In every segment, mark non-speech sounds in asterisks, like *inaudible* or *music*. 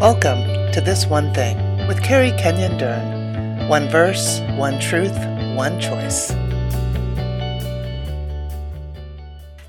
Welcome to This One Thing with Carrie Kenyon Dern. One verse, one truth, one choice.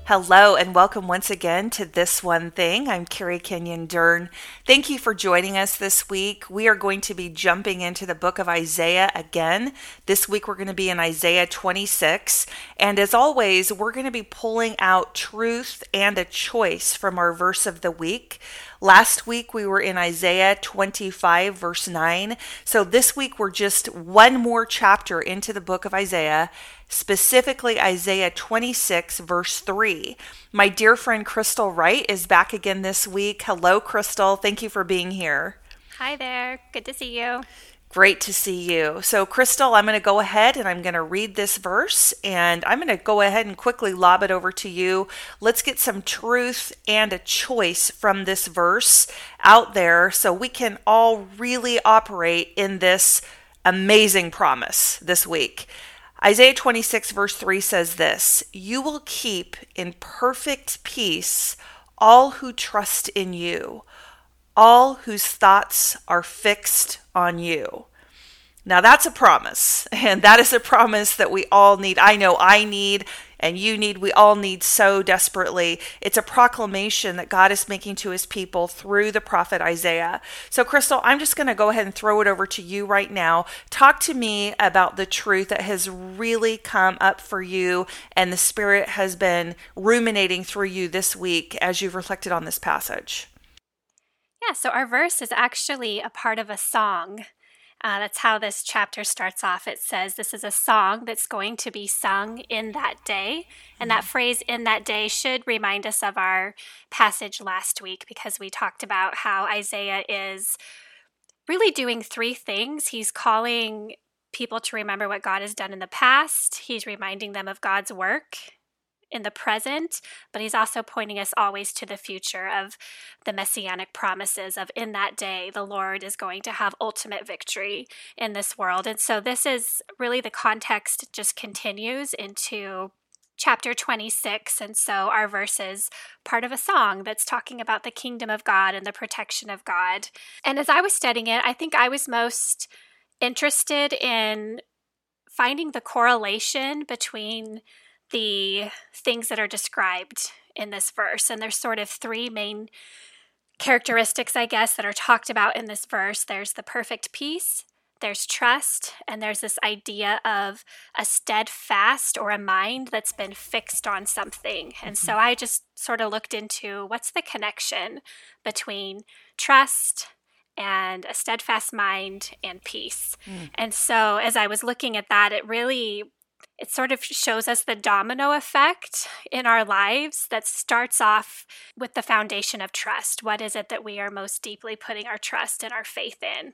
Hello, and welcome once again to This One Thing. I'm Carrie Kenyon Dern. Thank you for joining us this week. We are going to be jumping into the book of Isaiah again. This week, we're going to be in Isaiah 26. And as always, we're going to be pulling out truth and a choice from our verse of the week. Last week we were in Isaiah 25, verse 9. So this week we're just one more chapter into the book of Isaiah, specifically Isaiah 26, verse 3. My dear friend Crystal Wright is back again this week. Hello, Crystal. Thank you for being here. Hi there. Good to see you. Great to see you. So, Crystal, I'm going to go ahead and I'm going to read this verse and I'm going to go ahead and quickly lob it over to you. Let's get some truth and a choice from this verse out there so we can all really operate in this amazing promise this week. Isaiah 26, verse 3 says this You will keep in perfect peace all who trust in you all whose thoughts are fixed on you. Now, that's a promise, *laughs* and that is a promise that we all need. I know I need, and you need, we all need so desperately. It's a proclamation that God is making to his people through the prophet Isaiah. So, Crystal, I'm just going to go ahead and throw it over to you right now. Talk to me about the truth that has really come up for you, and the Spirit has been ruminating through you this week as you've reflected on this passage. Yeah, so our verse is actually a part of a song. Uh, that's how this chapter starts off. It says, This is a song that's going to be sung in that day. And that mm-hmm. phrase, in that day, should remind us of our passage last week because we talked about how Isaiah is really doing three things. He's calling people to remember what God has done in the past, he's reminding them of God's work in the present, but he's also pointing us always to the future of the messianic promises of in that day, the Lord is going to have ultimate victory in this world. And so this is really the context just continues into chapter 26. And so our verses part of a song that's talking about the kingdom of God and the protection of God. And as I was studying it, I think I was most interested in finding the correlation between the things that are described in this verse. And there's sort of three main characteristics, I guess, that are talked about in this verse there's the perfect peace, there's trust, and there's this idea of a steadfast or a mind that's been fixed on something. And so mm-hmm. I just sort of looked into what's the connection between trust, and a steadfast mind and peace. Mm. And so as I was looking at that, it really it sort of shows us the domino effect in our lives that starts off with the foundation of trust. What is it that we are most deeply putting our trust and our faith in?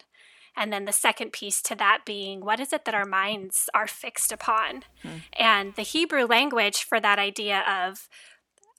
And then the second piece to that being, what is it that our minds are fixed upon? Hmm. And the Hebrew language for that idea of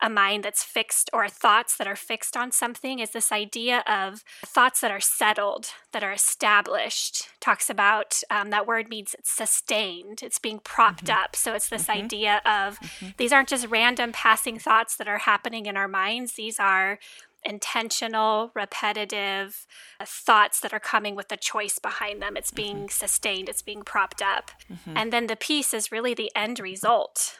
a mind that's fixed or thoughts that are fixed on something is this idea of thoughts that are settled, that are established. Talks about um, that word means it's sustained, it's being propped mm-hmm. up. So it's this mm-hmm. idea of mm-hmm. these aren't just random passing thoughts that are happening in our minds, these are intentional, repetitive uh, thoughts that are coming with a choice behind them. It's being mm-hmm. sustained, it's being propped up. Mm-hmm. And then the peace is really the end result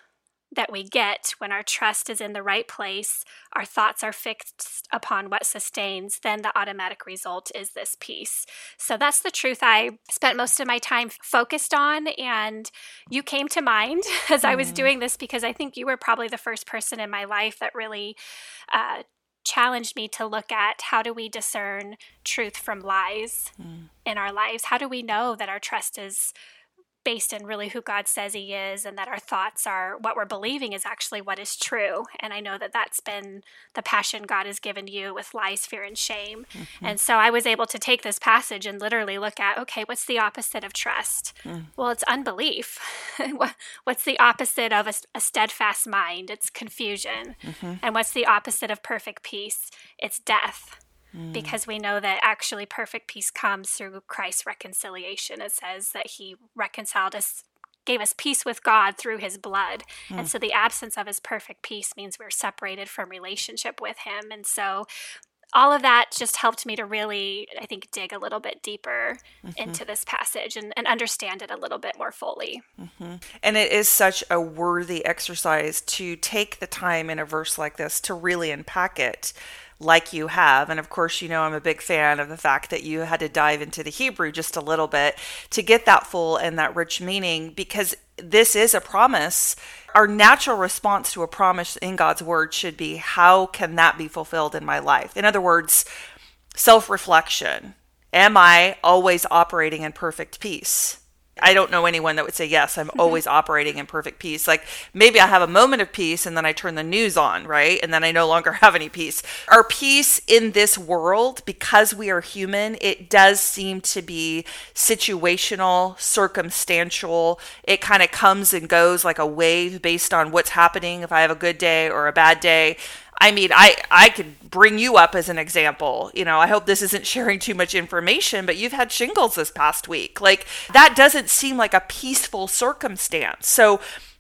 that we get when our trust is in the right place, our thoughts are fixed upon what sustains, then the automatic result is this peace. So that's the truth I spent most of my time focused on. And you came to mind *laughs* as I was mm-hmm. doing this because I think you were probably the first person in my life that really. Uh, challenged me to look at how do we discern truth from lies mm. in our lives? How do we know that our trust is based in really who God says He is, and that our thoughts are what we're believing is actually what is true. And I know that that's been the passion God has given you with lies, fear, and shame. Mm-hmm. And so I was able to take this passage and literally look at okay, what's the opposite of trust? Mm. Well, it's unbelief. *laughs* what's the opposite of a, a steadfast mind? It's confusion. Mm-hmm. And what's the opposite of perfect peace? It's death. Mm. Because we know that actually perfect peace comes through Christ's reconciliation. It says that he reconciled us, gave us peace with God through his blood. Mm. And so the absence of his perfect peace means we're separated from relationship with him. And so all of that just helped me to really, I think, dig a little bit deeper mm-hmm. into this passage and, and, understand it a little bit more fully. Mm-hmm. And it is such a worthy exercise to take the time in a verse like this to really unpack it like you have. And of course, you know, I'm a big fan of the fact that you had to dive into the Hebrew just a little bit to get that full and that rich meaning because this is a promise. Our natural response to a promise in God's word should be how can that be fulfilled in my life? In other words, self reflection. Am I always operating in perfect peace? I don't know anyone that would say, yes, I'm mm-hmm. always operating in perfect peace. Like maybe I have a moment of peace and then I turn the news on, right? And then I no longer have any peace. Our peace in this world, because we are human, it does seem to be situational, circumstantial. It kind of comes and goes like a wave based on what's happening, if I have a good day or a bad day. I mean, I I could bring you up as an example. You know, I hope this isn't sharing too much information, but you've had shingles this past week. Like that doesn't seem like a peaceful circumstance. So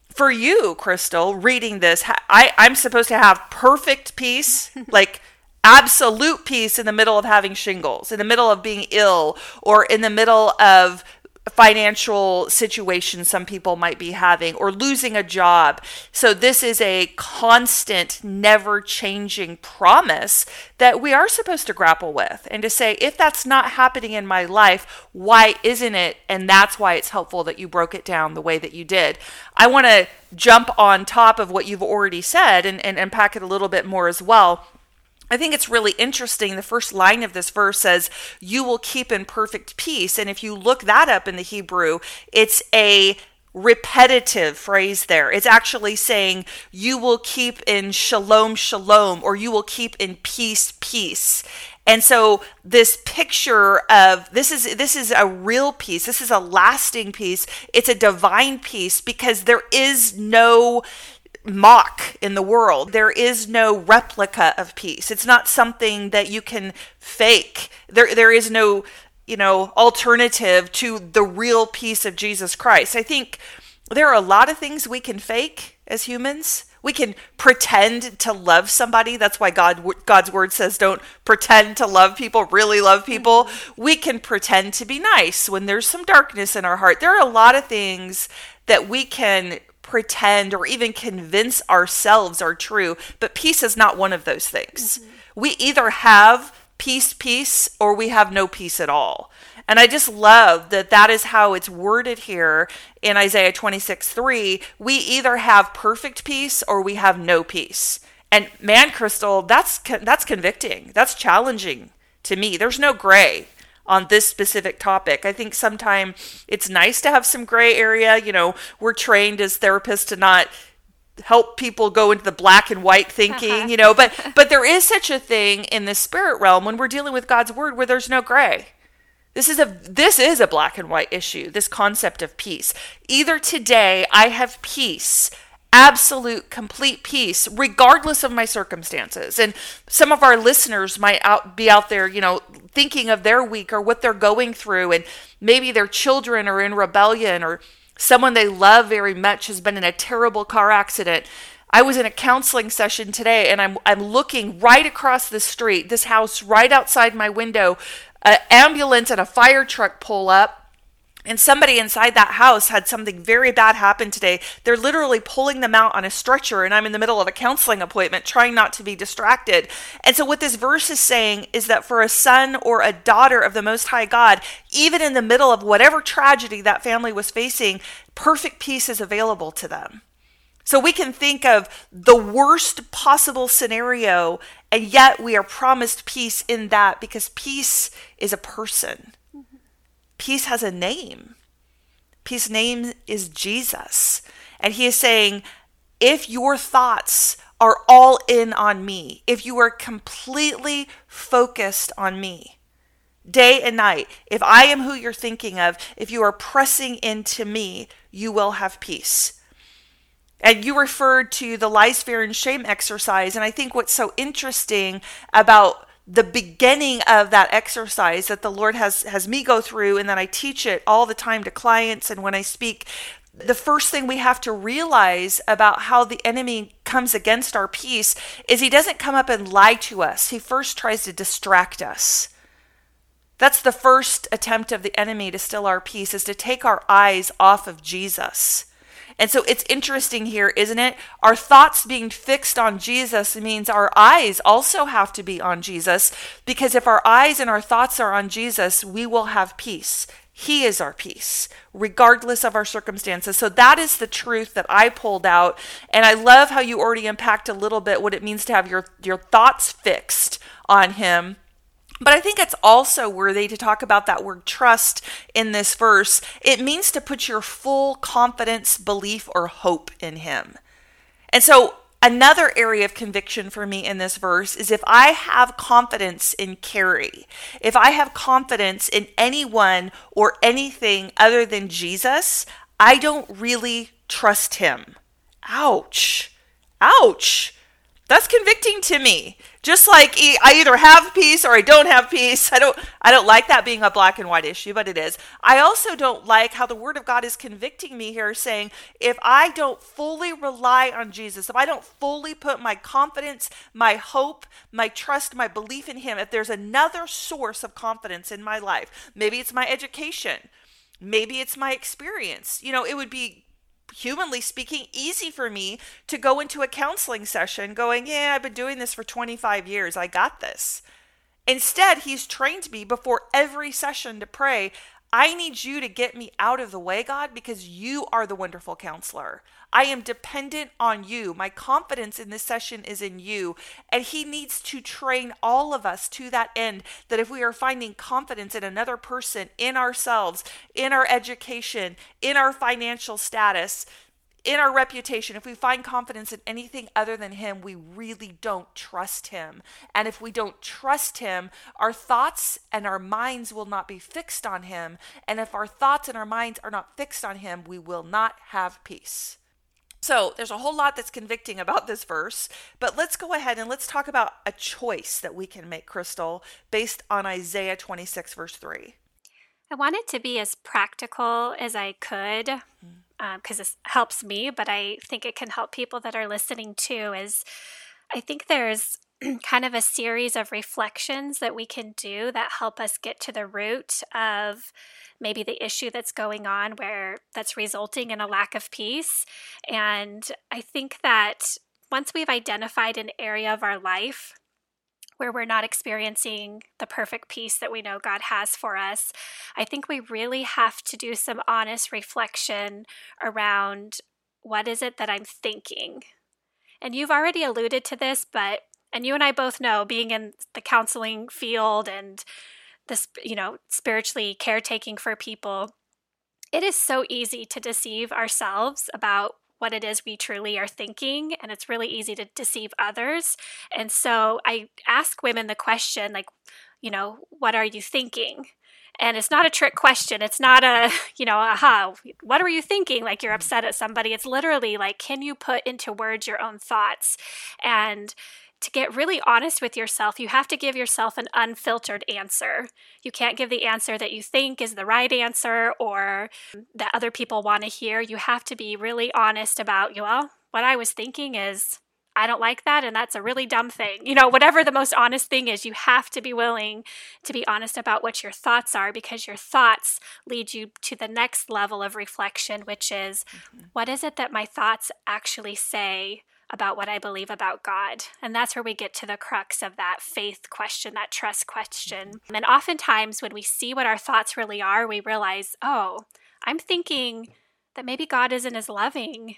for you, Crystal, reading this, I I'm supposed to have perfect peace, *laughs* like absolute peace in the middle of having shingles, in the middle of being ill, or in the middle of financial situation some people might be having or losing a job. So, this is a constant, never changing promise that we are supposed to grapple with and to say, if that's not happening in my life, why isn't it? And that's why it's helpful that you broke it down the way that you did. I want to jump on top of what you've already said and, and unpack it a little bit more as well I think it's really interesting. The first line of this verse says, You will keep in perfect peace. And if you look that up in the Hebrew, it's a repetitive phrase there. It's actually saying, You will keep in shalom, shalom, or you will keep in peace, peace. And so this picture of this is this is a real peace. This is a lasting peace. It's a divine peace because there is no mock in the world. There is no replica of peace. It's not something that you can fake. There there is no, you know, alternative to the real peace of Jesus Christ. I think there are a lot of things we can fake as humans. We can pretend to love somebody. That's why God God's word says don't pretend to love people, really love people. Mm-hmm. We can pretend to be nice when there's some darkness in our heart. There are a lot of things that we can pretend or even convince ourselves are true, but peace is not one of those things. Mm-hmm. We either have peace, peace, or we have no peace at all. And I just love that that is how it's worded here in Isaiah 26 3. We either have perfect peace or we have no peace. And man, Crystal, that's that's convicting. That's challenging to me. There's no gray on this specific topic. I think sometimes it's nice to have some gray area. You know, we're trained as therapists to not help people go into the black and white thinking, uh-huh. *laughs* you know, but but there is such a thing in the spirit realm when we're dealing with God's word where there's no gray. This is a this is a black and white issue, this concept of peace. Either today I have peace absolute complete peace regardless of my circumstances and some of our listeners might out be out there you know thinking of their week or what they're going through. And maybe their children are in rebellion or someone they love very much has been in a terrible car accident. I was in a counseling session today and I'm I'm looking right across the street this house right outside my window an ambulance and a fire truck pull up and somebody inside that house had something very bad happen today. They're literally pulling them out on a stretcher, and I'm in the middle of a counseling appointment trying not to be distracted. And so, what this verse is saying is that for a son or a daughter of the Most High God, even in the middle of whatever tragedy that family was facing, perfect peace is available to them. So, we can think of the worst possible scenario, and yet we are promised peace in that because peace is a person. Peace has a name. Peace name is Jesus. And he is saying, if your thoughts are all in on me, if you are completely focused on me, day and night, if I am who you're thinking of, if you are pressing into me, you will have peace. And you referred to the lies, fear, and shame exercise. And I think what's so interesting about the beginning of that exercise that the Lord has has me go through and then I teach it all the time to clients and when I speak the first thing we have to realize about how the enemy comes against our peace is he doesn't come up and lie to us. He first tries to distract us. That's the first attempt of the enemy to steal our peace is to take our eyes off of Jesus. And so it's interesting here, isn't it? Our thoughts being fixed on Jesus means our eyes also have to be on Jesus because if our eyes and our thoughts are on Jesus, we will have peace. He is our peace, regardless of our circumstances. So that is the truth that I pulled out. And I love how you already unpacked a little bit what it means to have your, your thoughts fixed on Him. But I think it's also worthy to talk about that word trust in this verse. It means to put your full confidence, belief, or hope in Him. And so Another area of conviction for me in this verse is if I have confidence in Carrie, if I have confidence in anyone or anything other than Jesus, I don't really trust him. Ouch. Ouch. That's convicting to me. Just like I either have peace or I don't have peace. I don't I don't like that being a black and white issue, but it is. I also don't like how the word of God is convicting me here saying if I don't fully rely on Jesus, if I don't fully put my confidence, my hope, my trust, my belief in him, if there's another source of confidence in my life, maybe it's my education, maybe it's my experience. You know, it would be humanly speaking, easy for me to go into a counseling session going, Yeah, I've been doing this for 25 years. I got this. Instead, he's trained me before every session to pray, I need you to get me out of the way, God, because you are the wonderful counselor. I am dependent on you. My confidence in this session is in you. And He needs to train all of us to that end that if we are finding confidence in another person, in ourselves, in our education, in our financial status, in our reputation, if we find confidence in anything other than Him, we really don't trust Him. And if we don't trust Him, our thoughts and our minds will not be fixed on Him. And if our thoughts and our minds are not fixed on Him, we will not have peace. So there's a whole lot that's convicting about this verse, but let's go ahead and let's talk about a choice that we can make, Crystal, based on Isaiah 26, verse 3. I wanted to be as practical as I could. Mm because um, this helps me, but I think it can help people that are listening too. Is I think there's *clears throat* kind of a series of reflections that we can do that help us get to the root of maybe the issue that's going on where that's resulting in a lack of peace. And I think that once we've identified an area of our life where we're not experiencing the perfect peace that we know God has for us, I think we really have to do some honest reflection around what is it that I'm thinking. And you've already alluded to this, but and you and I both know being in the counseling field and this, you know, spiritually caretaking for people, it is so easy to deceive ourselves about what it is we truly are thinking, and it's really easy to deceive others. And so I ask women the question, like, you know, what are you thinking? And it's not a trick question. It's not a, *laughs* you know, aha, what are you thinking? Like you're mm-hmm. upset at somebody. It's literally like, can you put into words your own thoughts? And to get really honest with yourself, you have to give yourself an unfiltered answer. You can't give the answer that you think is the right answer or that other people want to hear. You have to be really honest about, well, what I was thinking is I don't like that and that's a really dumb thing. You know, whatever the most honest thing is, you have to be willing to be honest about what your thoughts are because your thoughts lead you to the next level of reflection, which is mm-hmm. what is it that my thoughts actually say about what I believe about God. And that's where we get to the crux of that faith question, that trust question. Mm-hmm. And oftentimes, when we see what our thoughts really are, we realize, oh, I'm thinking that maybe God isn't as loving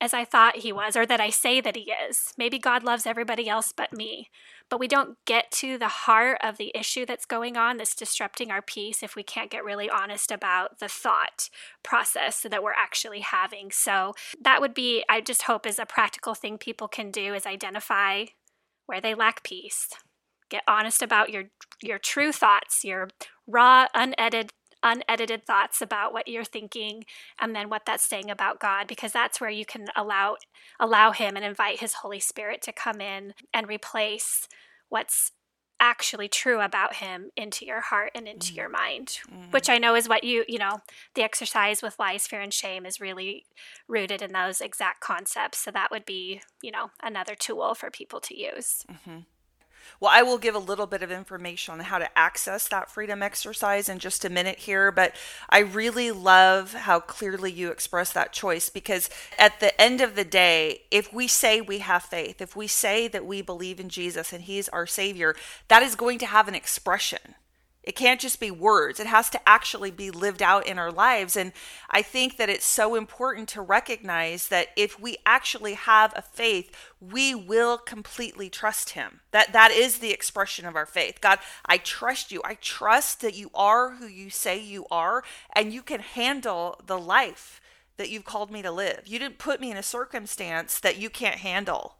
as I thought he was, or that I say that he is. Maybe God loves everybody else but me. But we don't get to the heart of the issue that's going on that's disrupting our peace if we can't get really honest about the thought process that we're actually having. So that would be, I just hope, is a practical thing people can do is identify where they lack peace. Get honest about your your true thoughts, your raw, unedited unedited thoughts about what you're thinking and then what that's saying about God because that's where you can allow allow him and invite his holy spirit to come in and replace what's actually true about him into your heart and into mm. your mind mm. which i know is what you you know the exercise with lies fear and shame is really rooted in those exact concepts so that would be you know another tool for people to use mm-hmm. Well, I will give a little bit of information on how to access that freedom exercise in just a minute here, but I really love how clearly you express that choice because at the end of the day, if we say we have faith, if we say that we believe in Jesus and He's our Savior, that is going to have an expression. It can't just be words. It has to actually be lived out in our lives. And I think that it's so important to recognize that if we actually have a faith, we will completely trust him. That that is the expression of our faith. God, I trust you. I trust that you are who you say you are and you can handle the life that you've called me to live. You didn't put me in a circumstance that you can't handle.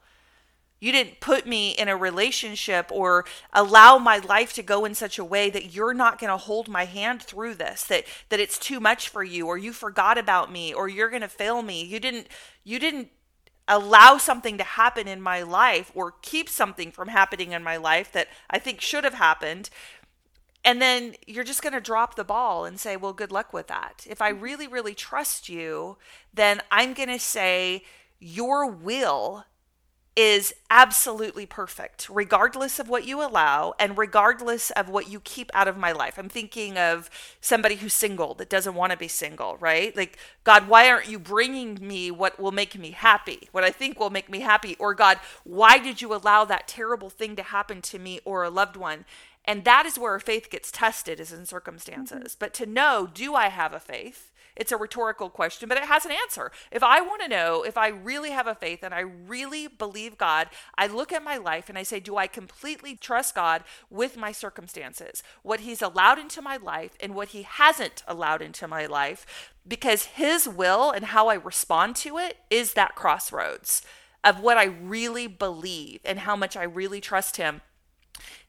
You didn't put me in a relationship or allow my life to go in such a way that you're not going to hold my hand through this, that that it's too much for you or you forgot about me or you're going to fail me. You didn't you didn't allow something to happen in my life or keep something from happening in my life that I think should have happened. And then you're just going to drop the ball and say, "Well, good luck with that." If I really really trust you, then I'm going to say your will is absolutely perfect, regardless of what you allow and regardless of what you keep out of my life. I'm thinking of somebody who's single that doesn't want to be single, right? Like, God, why aren't you bringing me what will make me happy, what I think will make me happy? Or, God, why did you allow that terrible thing to happen to me or a loved one? And that is where our faith gets tested, is in circumstances. Mm-hmm. But to know, do I have a faith? It's a rhetorical question, but it has an answer. If I want to know if I really have a faith and I really believe God, I look at my life and I say, do I completely trust God with my circumstances, what He's allowed into my life and what He hasn't allowed into my life? Because His will and how I respond to it is that crossroads of what I really believe and how much I really trust Him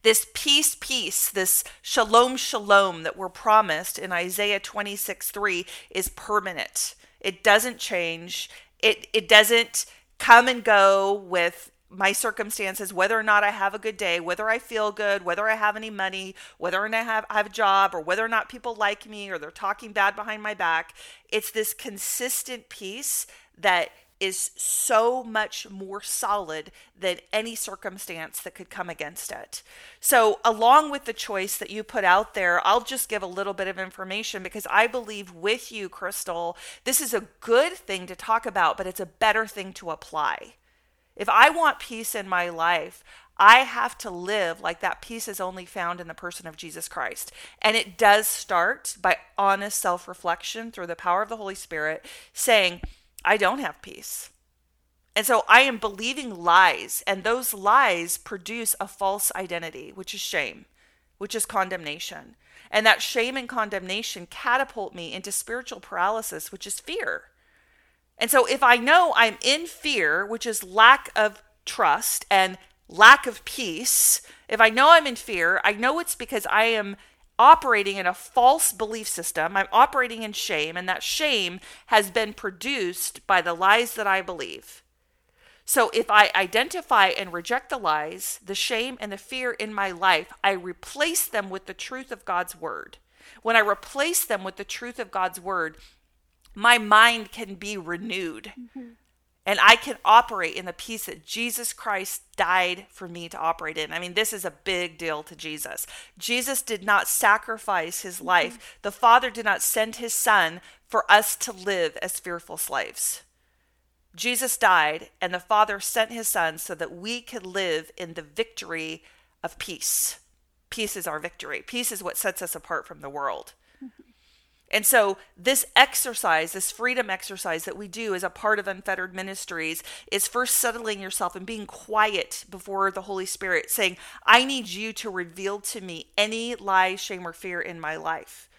this peace, peace, this shalom, shalom that we're promised in Isaiah 26 3 is permanent. It doesn't change. It, it doesn't come and go with my circumstances, whether or not I have a good day, whether I feel good, whether I have any money, whether or not I have, I have a job, or whether or not people like me or they're talking bad behind my back. It's this consistent peace that is so much more solid than any circumstance that could come against it. So, along with the choice that you put out there, I'll just give a little bit of information because I believe with you, Crystal, this is a good thing to talk about, but it's a better thing to apply. If I want peace in my life, I have to live like that peace is only found in the person of Jesus Christ. And it does start by honest self reflection through the power of the Holy Spirit, saying, I don't have peace. And so I am believing lies, and those lies produce a false identity, which is shame, which is condemnation. And that shame and condemnation catapult me into spiritual paralysis, which is fear. And so if I know I'm in fear, which is lack of trust and lack of peace, if I know I'm in fear, I know it's because I am operating in a false belief system. I'm operating in shame, and that shame has been produced by the lies that I believe. So if I identify and reject the lies, the shame, and the fear in my life, I replace them with the truth of God's word. When I replace them with the truth of God's word, my mind can be renewed. Mm-hmm and I can operate in the peace that Jesus Christ died for me to operate in. I mean, this is a big deal to Jesus. Jesus did not sacrifice his mm-hmm. life, the Father did not send his Son for us to live as fearful slaves. Jesus died, and the Father sent his Son so that we could live in the victory of peace. Peace is our victory. Peace is what sets us apart from the world. And so, this exercise, this freedom exercise that we do as a part of Unfettered Ministries, is first settling yourself and being quiet before the Holy Spirit, saying, I need you to reveal to me any lie, shame, or fear in my life.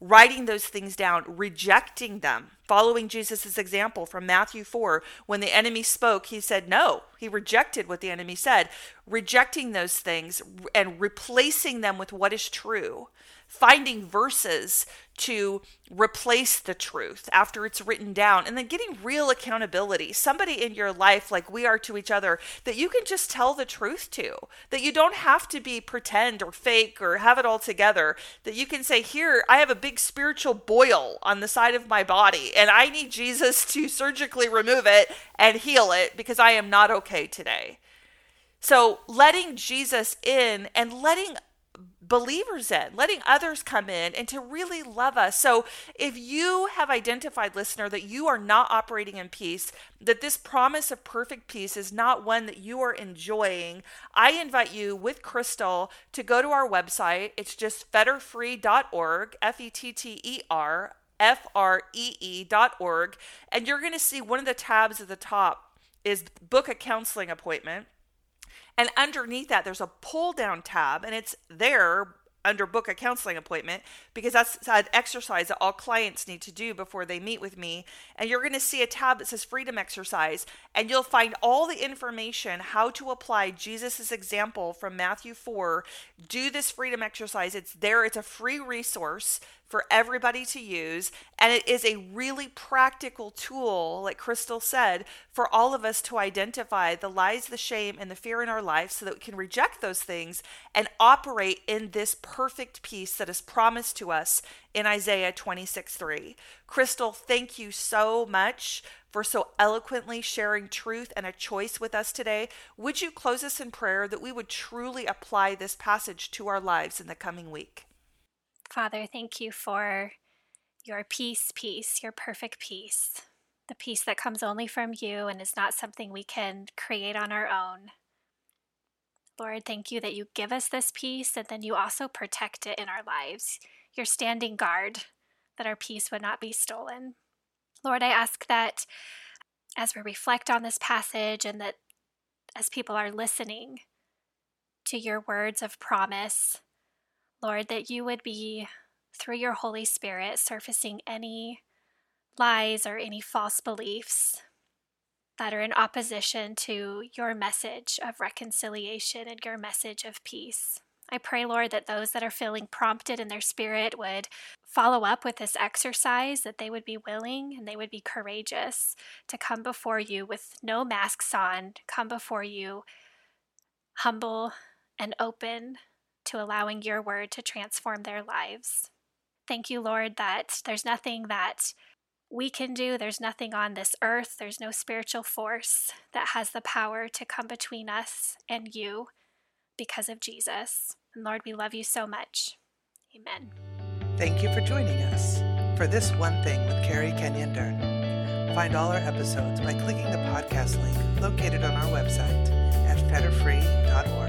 Writing those things down, rejecting them, following Jesus' example from Matthew 4. When the enemy spoke, he said no. He rejected what the enemy said, rejecting those things and replacing them with what is true finding verses to replace the truth after it's written down and then getting real accountability somebody in your life like we are to each other that you can just tell the truth to that you don't have to be pretend or fake or have it all together that you can say here i have a big spiritual boil on the side of my body and i need jesus to surgically remove it and heal it because i am not okay today. So letting jesus in and letting believers in, letting others come in and to really love us. So, if you have identified, listener, that you are not operating in peace, that this promise of perfect peace is not one that you are enjoying, I invite you with Crystal to go to our website. It's just fetterfree.org, F E T T E R F R E E dot org, and you're going to see one of the tabs at the top is book a counseling appointment. And underneath that, there's a pull down tab, and it's there under book a counseling appointment because that's an exercise that all clients need to do before they meet with me. And you're going to see a tab that says freedom exercise, and you'll find all the information how to apply Jesus' example from Matthew 4. Do this freedom exercise. It's there, it's a free resource for everybody to use. And it is a really practical tool, like Crystal said, for all of us to identify the lies, the shame, and the fear in our life so that we can reject those things and operate in this perfect peace that is promised to us in Isaiah 26 3. Crystal, thank you so much for so eloquently sharing truth and a choice with us today. Would you close us in prayer that we would truly apply this passage to our lives in the coming week? Father, thank you for your peace, peace, your perfect peace, the peace that comes only from you and is not something we can create on our own. Lord, thank you that you give us this peace and then you also protect it in our lives. You're standing guard that our peace would not be stolen. Lord, I ask that as we reflect on this passage and that as people are listening to your words of promise, Lord, that you would be, through your Holy Spirit, surfacing any lies or any false beliefs that are in opposition to your message of reconciliation and your message of peace. I pray, Lord, that those that are feeling prompted in their spirit would follow up with this exercise, that they would be willing and they would be courageous to come before you with no masks on, come before you humble and open to allowing your word to transform their lives. Thank you, Lord, that there's nothing that we can do, there's nothing on this earth, there's no spiritual force that has the power to come between us and you because of Jesus. And Lord, we love you so much. Amen. Thank you for joining us for this one thing with Carrie Kenyon Dern. Find all our episodes by clicking the podcast link located on our website at fetterfree.org.